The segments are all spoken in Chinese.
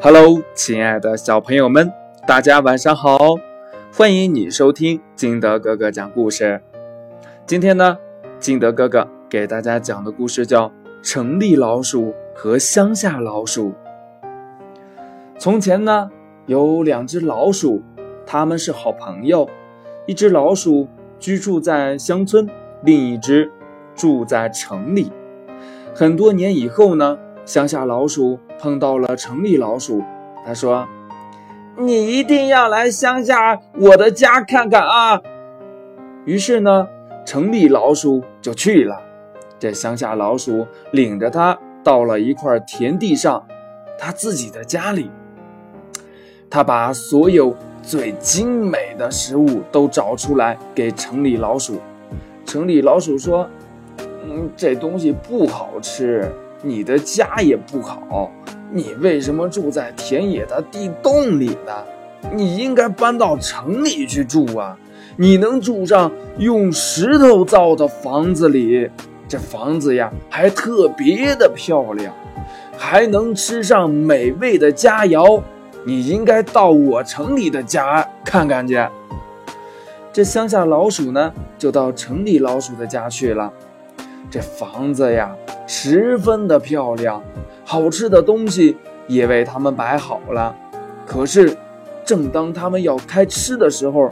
Hello，亲爱的小朋友们，大家晚上好！欢迎你收听金德哥哥讲故事。今天呢，金德哥哥给大家讲的故事叫《城里老鼠和乡下老鼠》。从前呢，有两只老鼠，它们是好朋友。一只老鼠居住在乡村，另一只住在城里。很多年以后呢，乡下老鼠碰到了城里老鼠，他说：“你一定要来乡下我的家看看啊！”于是呢，城里老鼠就去了。这乡下老鼠领着他到了一块田地上，他自己的家里。他把所有。最精美的食物都找出来给城里老鼠。城里老鼠说：“嗯，这东西不好吃，你的家也不好。你为什么住在田野的地洞里呢？你应该搬到城里去住啊！你能住上用石头造的房子里，这房子呀还特别的漂亮，还能吃上美味的佳肴。”你应该到我城里的家看看去。这乡下老鼠呢，就到城里老鼠的家去了。这房子呀，十分的漂亮，好吃的东西也为他们摆好了。可是，正当他们要开吃的时候，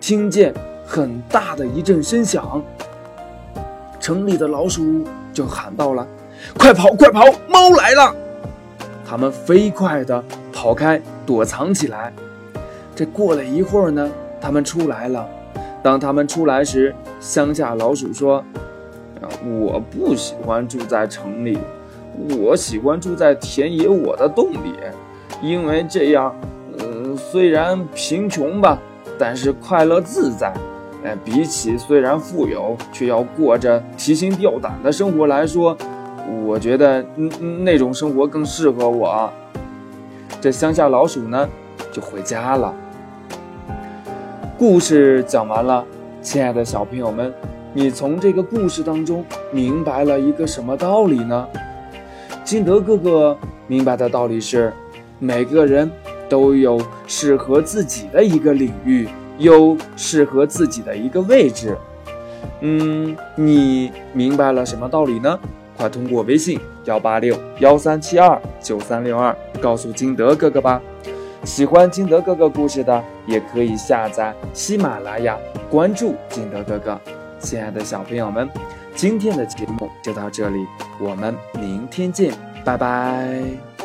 听见很大的一阵声响，城里的老鼠就喊到了：“快跑，快跑，猫来了！”他们飞快地跑开，躲藏起来。这过了一会儿呢，他们出来了。当他们出来时，乡下老鼠说：“我不喜欢住在城里，我喜欢住在田野我的洞里，因为这样，呃，虽然贫穷吧，但是快乐自在。哎，比起虽然富有却要过着提心吊胆的生活来说。”我觉得嗯那种生活更适合我。这乡下老鼠呢，就回家了。故事讲完了，亲爱的小朋友们，你从这个故事当中明白了一个什么道理呢？金德哥哥明白的道理是，每个人都有适合自己的一个领域，有适合自己的一个位置。嗯，你明白了什么道理呢？快通过微信幺八六幺三七二九三六二告诉金德哥哥吧。喜欢金德哥哥故事的，也可以下载喜马拉雅，关注金德哥哥。亲爱的小朋友们，今天的节目就到这里，我们明天见，拜拜。